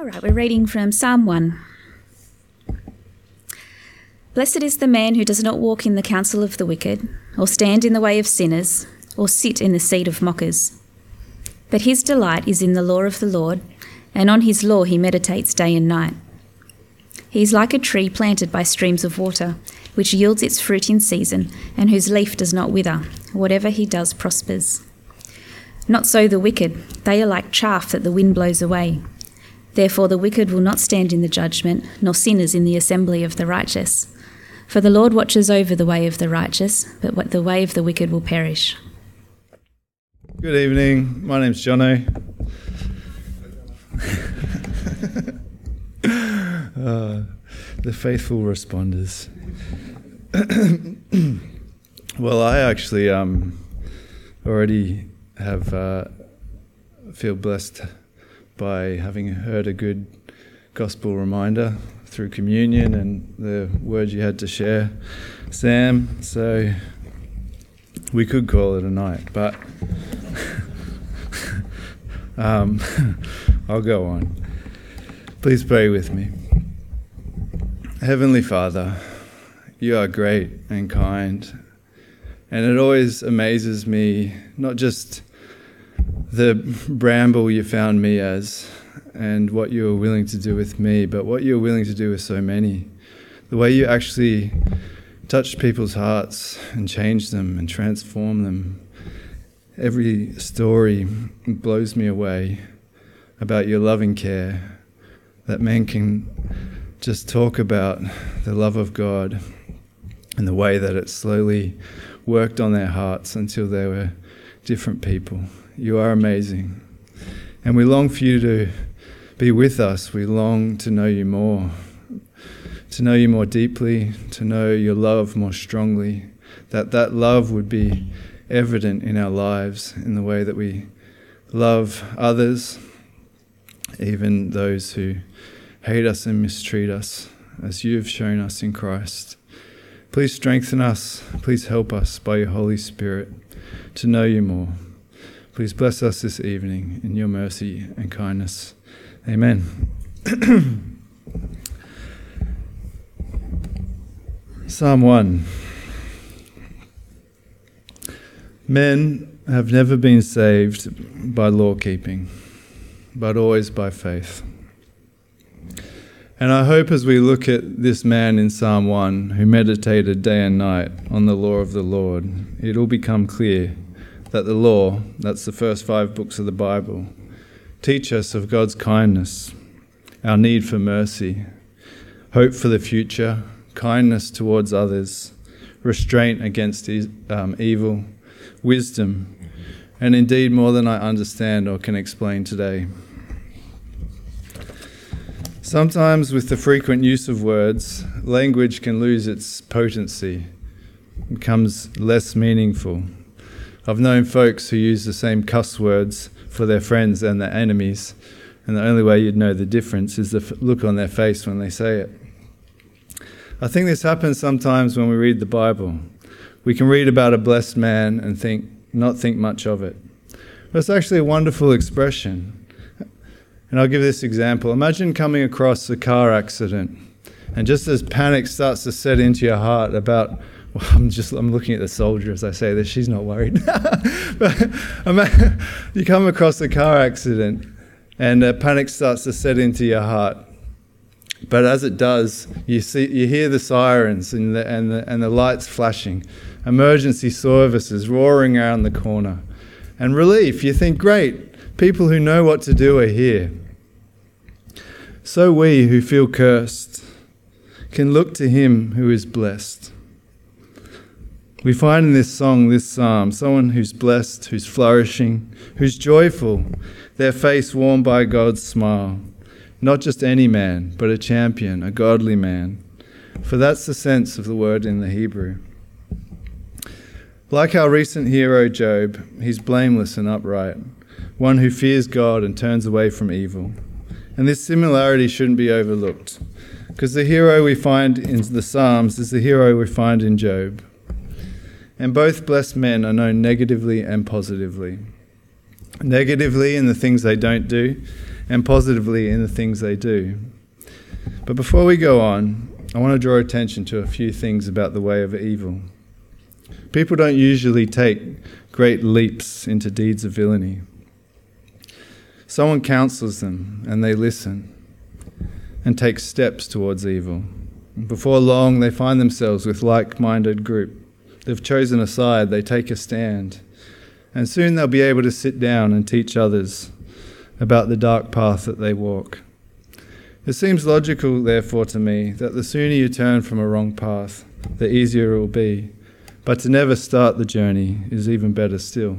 All right, we're reading from Psalm 1. Blessed is the man who does not walk in the counsel of the wicked, or stand in the way of sinners, or sit in the seat of mockers. But his delight is in the law of the Lord, and on his law he meditates day and night. He is like a tree planted by streams of water, which yields its fruit in season, and whose leaf does not wither. Whatever he does prospers. Not so the wicked, they are like chaff that the wind blows away. Therefore, the wicked will not stand in the judgment, nor sinners in the assembly of the righteous. For the Lord watches over the way of the righteous, but the way of the wicked will perish. Good evening. My name's Jono. uh, the faithful responders. well, I actually um, already have uh, feel blessed by having heard a good gospel reminder through communion and the words you had to share, Sam. So we could call it a night, but um, I'll go on. Please pray with me. Heavenly Father, you are great and kind, and it always amazes me not just the bramble you found me as and what you were willing to do with me, but what you're willing to do with so many. The way you actually touched people's hearts and changed them and transformed them. Every story blows me away about your loving care, that men can just talk about the love of God and the way that it slowly worked on their hearts until they were different people. You are amazing. And we long for you to be with us. We long to know you more, to know you more deeply, to know your love more strongly, that that love would be evident in our lives in the way that we love others, even those who hate us and mistreat us, as you have shown us in Christ. Please strengthen us. Please help us by your Holy Spirit to know you more. Please bless us this evening in your mercy and kindness. Amen. Psalm 1 Men have never been saved by law keeping, but always by faith. And I hope as we look at this man in Psalm 1 who meditated day and night on the law of the Lord, it'll become clear that the law, that's the first five books of the Bible, Teach us of God's kindness, our need for mercy, hope for the future, kindness towards others, restraint against um, evil, wisdom, and indeed more than I understand or can explain today. Sometimes, with the frequent use of words, language can lose its potency, becomes less meaningful. I've known folks who use the same cuss words for their friends and their enemies. And the only way you'd know the difference is the look on their face when they say it. I think this happens sometimes when we read the Bible. We can read about a blessed man and think, not think much of it. But it's actually a wonderful expression. And I'll give this example. Imagine coming across a car accident, and just as panic starts to set into your heart about I'm just I'm looking at the soldier as I say this. She's not worried. but you come across a car accident, and uh, panic starts to set into your heart. But as it does, you see, you hear the sirens and the, and the, and the lights flashing, emergency services roaring around the corner, and relief. You think, great, people who know what to do are here. So we who feel cursed can look to Him who is blessed. We find in this song, this psalm, someone who's blessed, who's flourishing, who's joyful, their face warmed by God's smile. Not just any man, but a champion, a godly man. For that's the sense of the word in the Hebrew. Like our recent hero Job, he's blameless and upright, one who fears God and turns away from evil. And this similarity shouldn't be overlooked, because the hero we find in the Psalms is the hero we find in Job. And both blessed men are known negatively and positively. Negatively in the things they don't do, and positively in the things they do. But before we go on, I want to draw attention to a few things about the way of evil. People don't usually take great leaps into deeds of villainy. Someone counsels them and they listen and take steps towards evil. Before long, they find themselves with like minded group. They've chosen a side, they take a stand. And soon they'll be able to sit down and teach others about the dark path that they walk. It seems logical, therefore, to me that the sooner you turn from a wrong path, the easier it will be. But to never start the journey is even better still.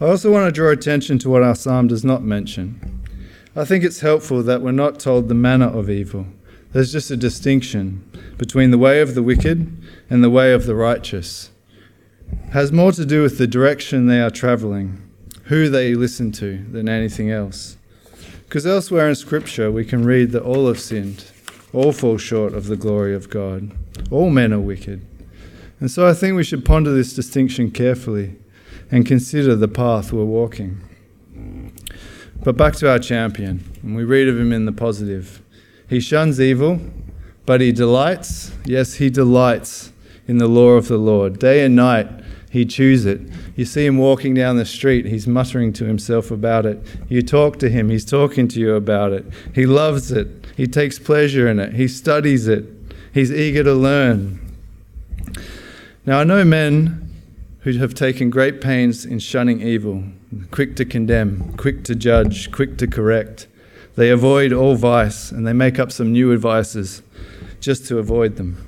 I also want to draw attention to what our psalm does not mention. I think it's helpful that we're not told the manner of evil. There's just a distinction between the way of the wicked and the way of the righteous. Has more to do with the direction they are traveling, who they listen to, than anything else. Because elsewhere in Scripture we can read that all have sinned, all fall short of the glory of God, all men are wicked. And so I think we should ponder this distinction carefully and consider the path we're walking. But back to our champion, and we read of him in the positive. He shuns evil, but he delights, yes, he delights in the law of the Lord. Day and night he chews it. You see him walking down the street, he's muttering to himself about it. You talk to him, he's talking to you about it. He loves it, he takes pleasure in it, he studies it, he's eager to learn. Now, I know men who have taken great pains in shunning evil, quick to condemn, quick to judge, quick to correct. They avoid all vice and they make up some new vices just to avoid them.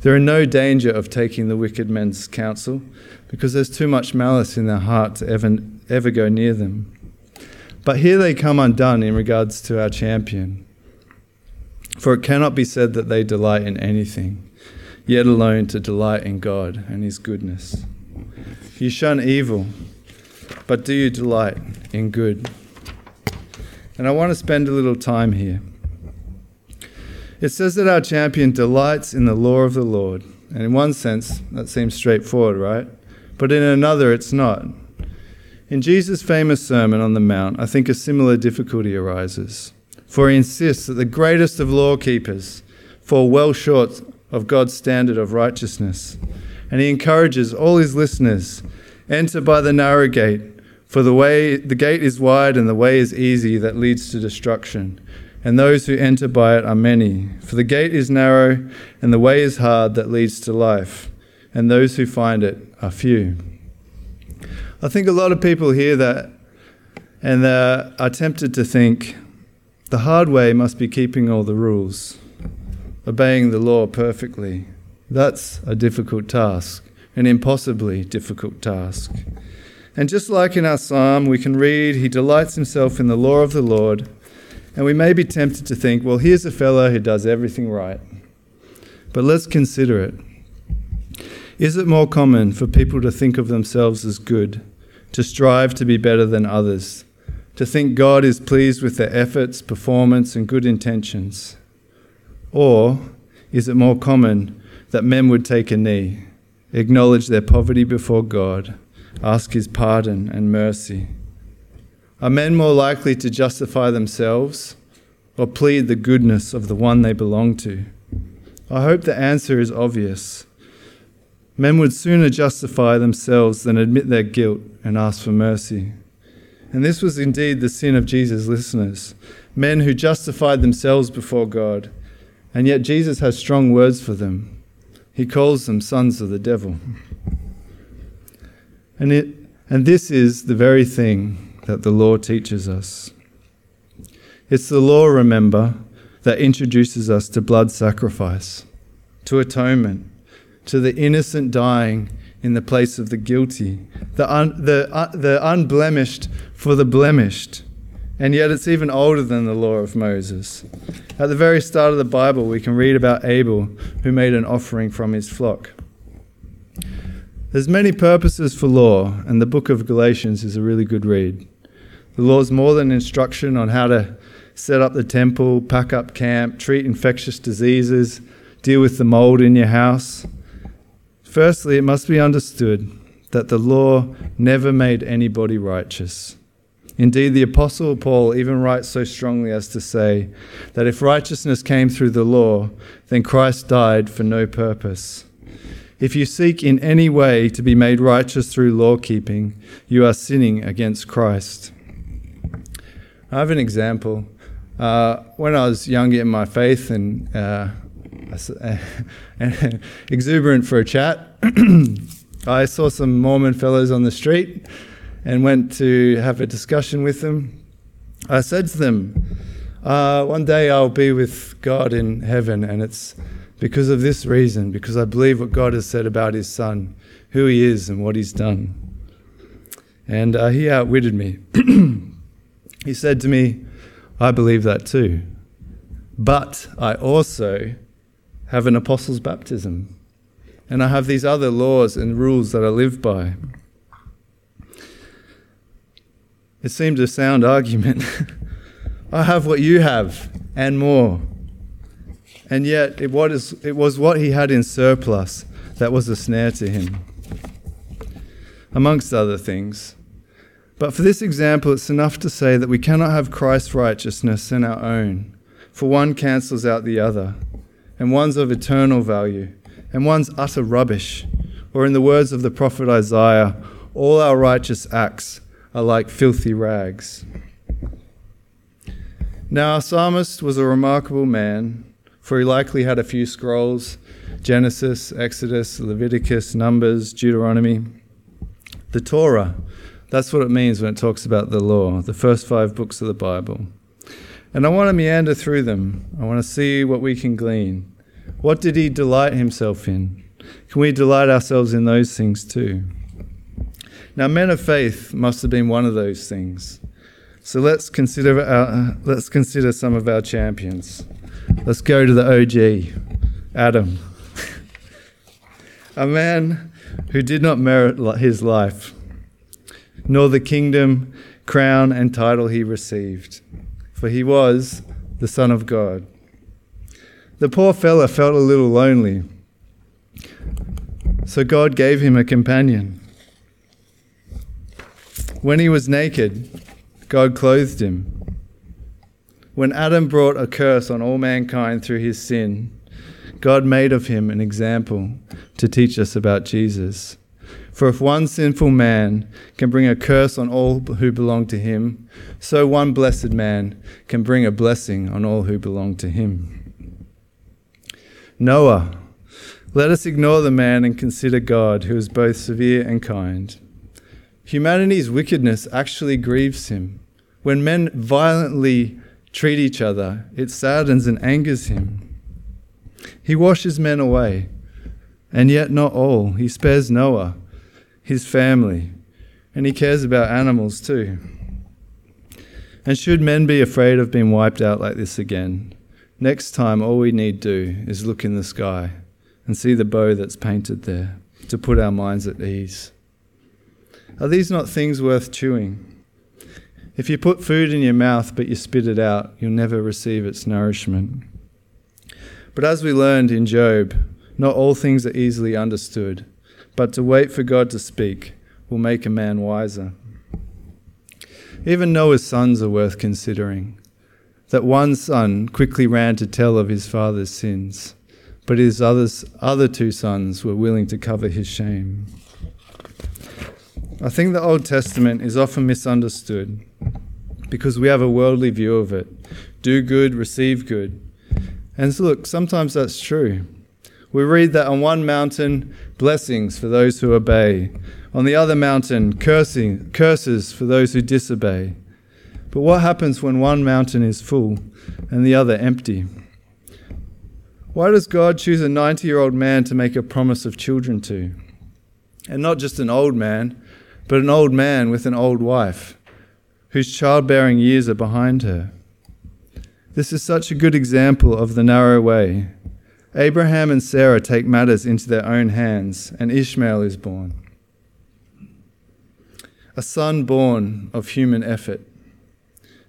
They're in no danger of taking the wicked men's counsel because there's too much malice in their heart to ever, ever go near them. But here they come undone in regards to our champion. For it cannot be said that they delight in anything, yet alone to delight in God and His goodness. You shun evil, but do you delight in good? And I want to spend a little time here. It says that our champion delights in the law of the Lord. And in one sense, that seems straightforward, right? But in another, it's not. In Jesus' famous Sermon on the Mount, I think a similar difficulty arises. For he insists that the greatest of law keepers fall well short of God's standard of righteousness and he encourages all his listeners enter by the narrow gate for the way the gate is wide and the way is easy that leads to destruction and those who enter by it are many for the gate is narrow and the way is hard that leads to life and those who find it are few i think a lot of people hear that and are tempted to think the hard way must be keeping all the rules obeying the law perfectly that's a difficult task, an impossibly difficult task. And just like in our psalm, we can read, He delights himself in the law of the Lord. And we may be tempted to think, well, here's a fellow who does everything right. But let's consider it. Is it more common for people to think of themselves as good, to strive to be better than others, to think God is pleased with their efforts, performance, and good intentions? Or is it more common that men would take a knee, acknowledge their poverty before God, ask His pardon and mercy? Are men more likely to justify themselves or plead the goodness of the one they belong to? I hope the answer is obvious. Men would sooner justify themselves than admit their guilt and ask for mercy. And this was indeed the sin of Jesus' listeners men who justified themselves before God. And yet Jesus has strong words for them. He calls them sons of the devil. And, it, and this is the very thing that the law teaches us. It's the law, remember, that introduces us to blood sacrifice, to atonement, to the innocent dying in the place of the guilty, the, un, the, uh, the unblemished for the blemished, and yet it's even older than the law of Moses. At the very start of the Bible, we can read about Abel, who made an offering from his flock. There's many purposes for law, and the book of Galatians is a really good read. The law is more than instruction on how to set up the temple, pack up camp, treat infectious diseases, deal with the mold in your house. Firstly, it must be understood that the law never made anybody righteous. Indeed, the Apostle Paul even writes so strongly as to say that if righteousness came through the law, then Christ died for no purpose. If you seek in any way to be made righteous through law keeping, you are sinning against Christ. I have an example. Uh, when I was younger in my faith and uh, exuberant for a chat, I saw some Mormon fellows on the street and went to have a discussion with them. I said to them, uh, One day I'll be with God in heaven, and it's because of this reason, because I believe what God has said about His Son, who He is, and what He's done. And uh, he outwitted me. he said to me, I believe that too. But I also have an apostle's baptism. And I have these other laws and rules that I live by. It seemed a sound argument. I have what you have and more. And yet, it was, it was what he had in surplus that was a snare to him, amongst other things. But for this example, it's enough to say that we cannot have Christ's righteousness and our own, for one cancels out the other, and one's of eternal value, and one's utter rubbish. Or, in the words of the prophet Isaiah, all our righteous acts are like filthy rags. Now, our psalmist was a remarkable man, for he likely had a few scrolls Genesis, Exodus, Leviticus, Numbers, Deuteronomy. The Torah, that's what it means when it talks about the law, the first five books of the Bible. And I want to meander through them. I want to see what we can glean. What did he delight himself in? Can we delight ourselves in those things too? Now, men of faith must have been one of those things. So let's consider, our, let's consider some of our champions. Let's go to the OG, Adam. a man who did not merit his life, nor the kingdom, crown, and title he received, for he was the Son of God. The poor fellow felt a little lonely, so God gave him a companion. When he was naked, God clothed him. When Adam brought a curse on all mankind through his sin, God made of him an example to teach us about Jesus. For if one sinful man can bring a curse on all who belong to him, so one blessed man can bring a blessing on all who belong to him. Noah. Let us ignore the man and consider God, who is both severe and kind. Humanity's wickedness actually grieves him. When men violently treat each other, it saddens and angers him. He washes men away, and yet not all. He spares Noah, his family, and he cares about animals too. And should men be afraid of being wiped out like this again, next time all we need do is look in the sky and see the bow that's painted there to put our minds at ease. Are these not things worth chewing? If you put food in your mouth but you spit it out, you'll never receive its nourishment. But as we learned in Job, not all things are easily understood, but to wait for God to speak will make a man wiser. Even Noah's sons are worth considering. That one son quickly ran to tell of his father's sins, but his others, other two sons were willing to cover his shame. I think the Old Testament is often misunderstood because we have a worldly view of it do good, receive good. And so look, sometimes that's true. We read that on one mountain, blessings for those who obey, on the other mountain, cursing, curses for those who disobey. But what happens when one mountain is full and the other empty? Why does God choose a 90 year old man to make a promise of children to? And not just an old man, but an old man with an old wife, whose childbearing years are behind her. This is such a good example of the narrow way. Abraham and Sarah take matters into their own hands, and Ishmael is born. A son born of human effort.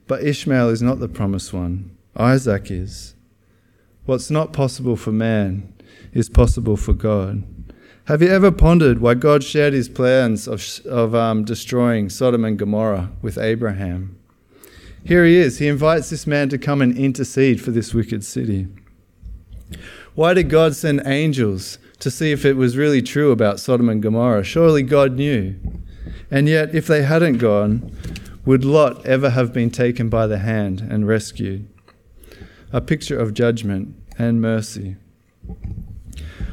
But Ishmael is not the promised one, Isaac is. What's not possible for man is possible for God. Have you ever pondered why God shared his plans of, of um, destroying Sodom and Gomorrah with Abraham? Here he is. He invites this man to come and intercede for this wicked city. Why did God send angels to see if it was really true about Sodom and Gomorrah? Surely God knew. And yet, if they hadn't gone, would Lot ever have been taken by the hand and rescued? A picture of judgment and mercy.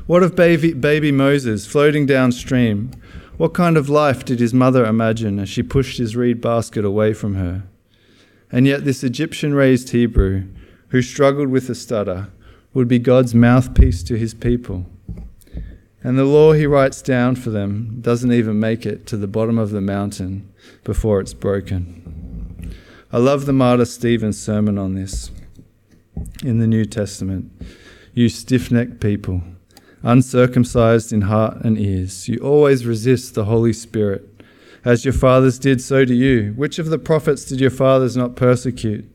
What of baby, baby Moses floating downstream? What kind of life did his mother imagine as she pushed his reed basket away from her? And yet, this Egyptian raised Hebrew, who struggled with a stutter, would be God's mouthpiece to his people. And the law he writes down for them doesn't even make it to the bottom of the mountain before it's broken. I love the martyr Stephen's sermon on this in the New Testament. You stiff necked people uncircumcised in heart and ears. You always resist the Holy Spirit. As your fathers did, so do you. Which of the prophets did your fathers not persecute?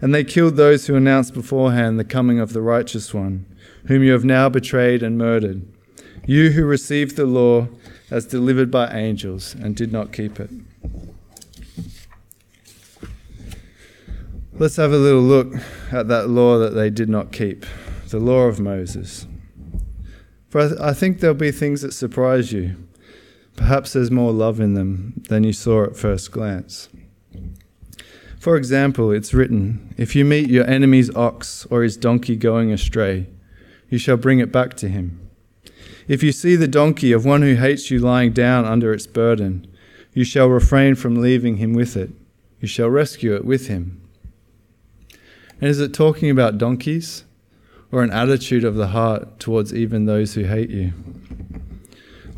And they killed those who announced beforehand the coming of the righteous one, whom you have now betrayed and murdered. You who received the law as delivered by angels and did not keep it. Let's have a little look at that law that they did not keep the law of Moses. For I think there'll be things that surprise you. Perhaps there's more love in them than you saw at first glance. For example, it's written If you meet your enemy's ox or his donkey going astray, you shall bring it back to him. If you see the donkey of one who hates you lying down under its burden, you shall refrain from leaving him with it. You shall rescue it with him. And is it talking about donkeys? or an attitude of the heart towards even those who hate you.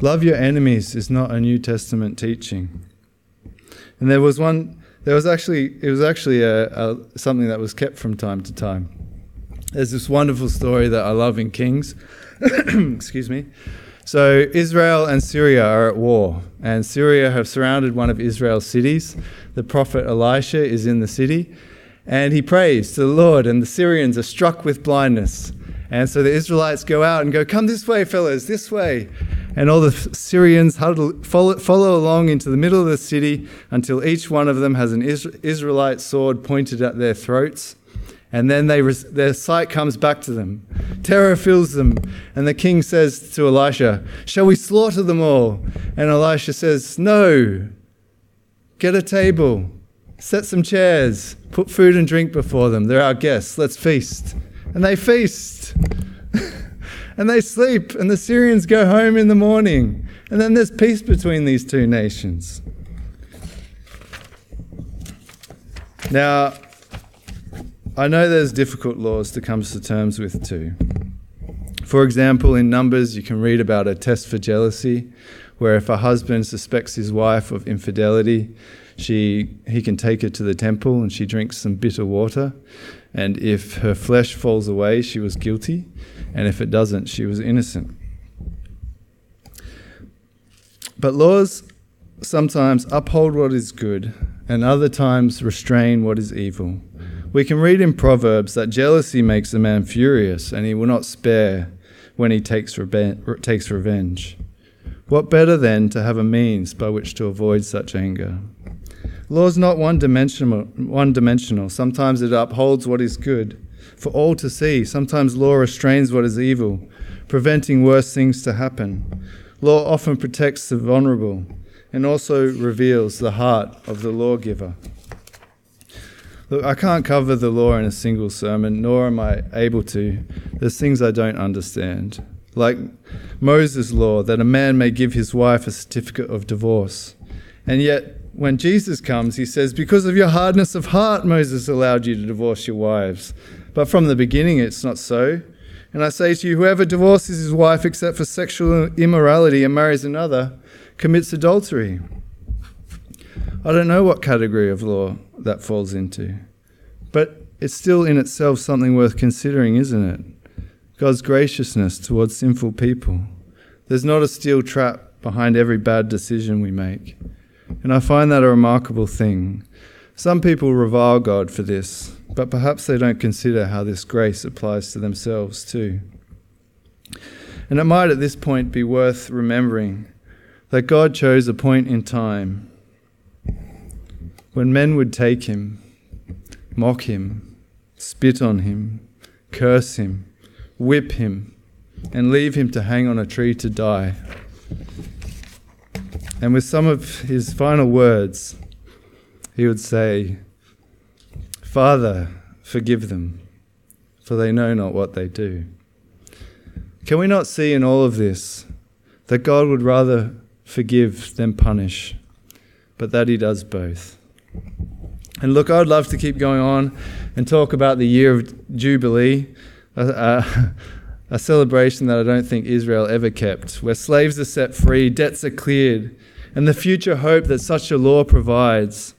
Love your enemies is not a New Testament teaching. And there was one, there was actually, it was actually a, a, something that was kept from time to time. There's this wonderful story that I love in Kings. Excuse me. So Israel and Syria are at war, and Syria have surrounded one of Israel's cities. The prophet Elisha is in the city, and he prays to the Lord, and the Syrians are struck with blindness. And so the Israelites go out and go, Come this way, fellas, this way. And all the Syrians huddle, follow, follow along into the middle of the city until each one of them has an Israelite sword pointed at their throats. And then they, their sight comes back to them. Terror fills them. And the king says to Elisha, Shall we slaughter them all? And Elisha says, No. Get a table Set some chairs, put food and drink before them. They're our guests. Let's feast. And they feast. And they sleep, and the Syrians go home in the morning. And then there's peace between these two nations. Now, I know there's difficult laws to come to terms with too. For example, in Numbers, you can read about a test for jealousy, where if a husband suspects his wife of infidelity, she, he can take her to the temple and she drinks some bitter water. And if her flesh falls away, she was guilty. And if it doesn't, she was innocent. But laws sometimes uphold what is good and other times restrain what is evil. We can read in Proverbs that jealousy makes a man furious and he will not spare when he takes, takes revenge. What better then to have a means by which to avoid such anger? Law is not one dimensional, one dimensional. Sometimes it upholds what is good for all to see. Sometimes law restrains what is evil, preventing worse things to happen. Law often protects the vulnerable and also reveals the heart of the lawgiver. Look, I can't cover the law in a single sermon, nor am I able to. There's things I don't understand. Like Moses' law, that a man may give his wife a certificate of divorce. And yet, when Jesus comes, he says, Because of your hardness of heart, Moses allowed you to divorce your wives. But from the beginning, it's not so. And I say to you, whoever divorces his wife except for sexual immorality and marries another commits adultery. I don't know what category of law that falls into, but it's still in itself something worth considering, isn't it? God's graciousness towards sinful people. There's not a steel trap behind every bad decision we make. And I find that a remarkable thing. Some people revile God for this, but perhaps they don't consider how this grace applies to themselves too. And it might at this point be worth remembering that God chose a point in time when men would take him, mock him, spit on him, curse him, whip him, and leave him to hang on a tree to die. And with some of his final words, he would say, Father, forgive them, for they know not what they do. Can we not see in all of this that God would rather forgive than punish, but that He does both? And look, I'd love to keep going on and talk about the year of Jubilee, uh, uh, a, a, celebration that I don't think Israel ever kept, where slaves are set free, debts are cleared, and the future hope that such a law provides.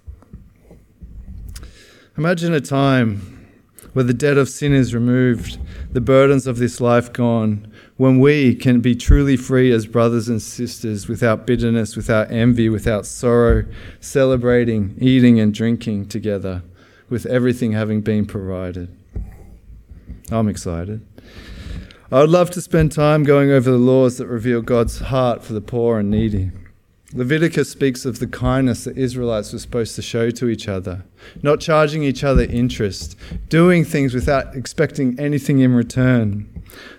Imagine a time where the debt of sin is removed, the burdens of this life gone, when we can be truly free as brothers and sisters without bitterness, without envy, without sorrow, celebrating, eating, and drinking together, with everything having been provided. I'm excited. I would love to spend time going over the laws that reveal God's heart for the poor and needy. Leviticus speaks of the kindness that Israelites were supposed to show to each other, not charging each other interest, doing things without expecting anything in return.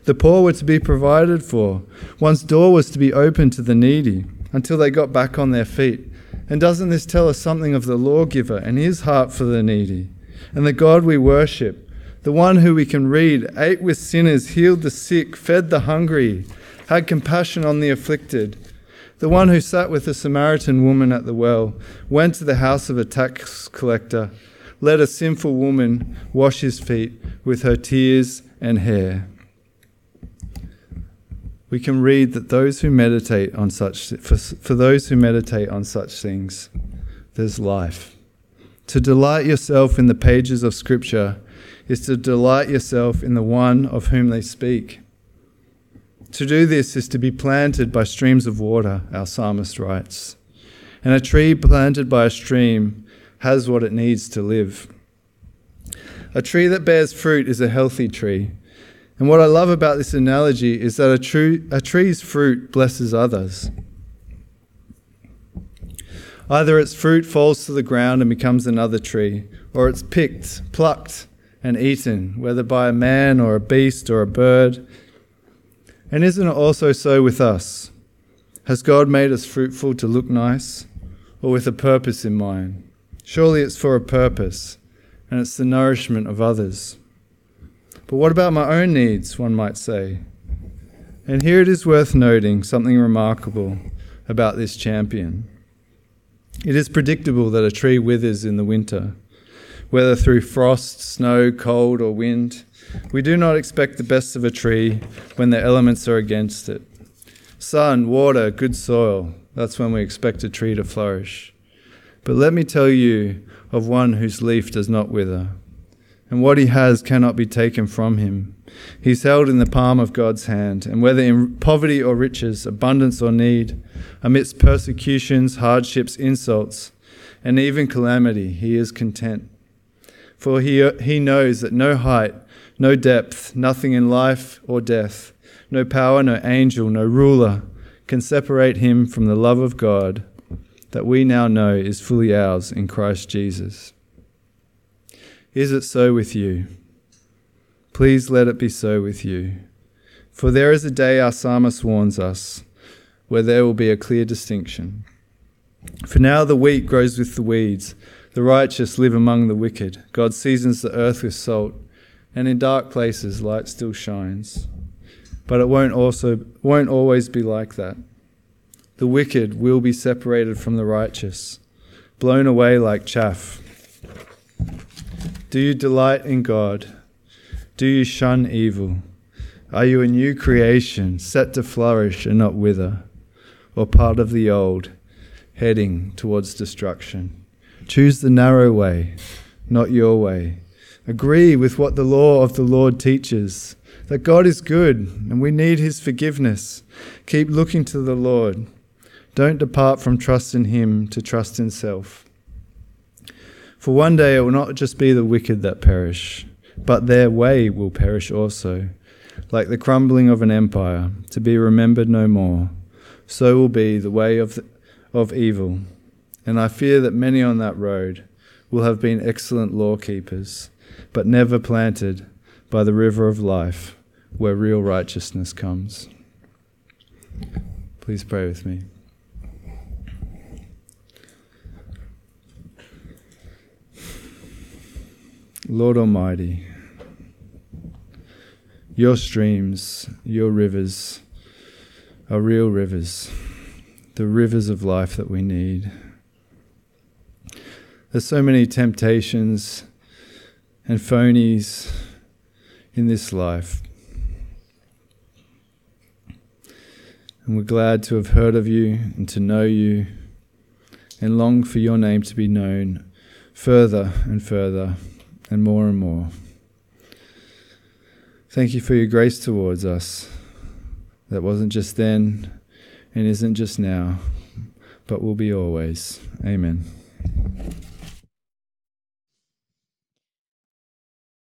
The poor were to be provided for. One's door was to be open to the needy until they got back on their feet. And doesn't this tell us something of the lawgiver and his heart for the needy? And the God we worship, the one who we can read, ate with sinners, healed the sick, fed the hungry, had compassion on the afflicted the one who sat with the Samaritan woman at the well, went to the house of a tax collector, let a sinful woman wash his feet with her tears and hair. We can read that those who meditate on such, for, for those who meditate on such things, there's life. To delight yourself in the pages of Scripture is to delight yourself in the one of whom they speak. To do this is to be planted by streams of water, our psalmist writes. And a tree planted by a stream has what it needs to live. A tree that bears fruit is a healthy tree. And what I love about this analogy is that a, true, a tree's fruit blesses others. Either its fruit falls to the ground and becomes another tree, or it's picked, plucked, and eaten, whether by a man or a beast or a bird. And isn't it also so with us? Has God made us fruitful to look nice or with a purpose in mind? Surely it's for a purpose, and it's the nourishment of others. But what about my own needs, one might say? And here it is worth noting something remarkable about this champion. It is predictable that a tree withers in the winter, whether through frost, snow, cold, or wind. We do not expect the best of a tree when the elements are against it. Sun, water, good soil, that's when we expect a tree to flourish. But let me tell you of one whose leaf does not wither, and what he has cannot be taken from him. He's held in the palm of God's hand, and whether in poverty or riches, abundance or need, amidst persecutions, hardships, insults, and even calamity, he is content. For he, he knows that no height, no depth, nothing in life or death, no power, no angel, no ruler can separate him from the love of God that we now know is fully ours in Christ Jesus. Is it so with you? Please let it be so with you. For there is a day, our psalmist warns us, where there will be a clear distinction. For now the wheat grows with the weeds, the righteous live among the wicked. God seasons the earth with salt and in dark places light still shines. But it won't also won't always be like that. The wicked will be separated from the righteous, blown away like chaff. Do you delight in God? Do you shun evil? Are you a new creation, set to flourish and not wither, or part of the old, heading towards destruction? Choose the narrow way, not your way agree with what the law of the Lord teaches that God is good and we need his forgiveness. Keep looking to the Lord. Don't depart from trust in him to trust in self. For one day it will not just be the wicked that perish, but their way will perish also. like the crumbling of an empire, to be remembered no more. So will be the way of, the, of evil. And I fear that many on that road will have been excellent law keepers, but never planted by the river of life where real righteousness comes. Please pray with me. Lord Almighty, your streams, your rivers are real rivers, the rivers of life that we need. There's so many temptations and phonies in this life. And we're glad to have heard of you and to know you and long for your name to be known further and further and more and more. Thank you for your grace towards us. That wasn't just then and isn't just now, but will be always. Amen.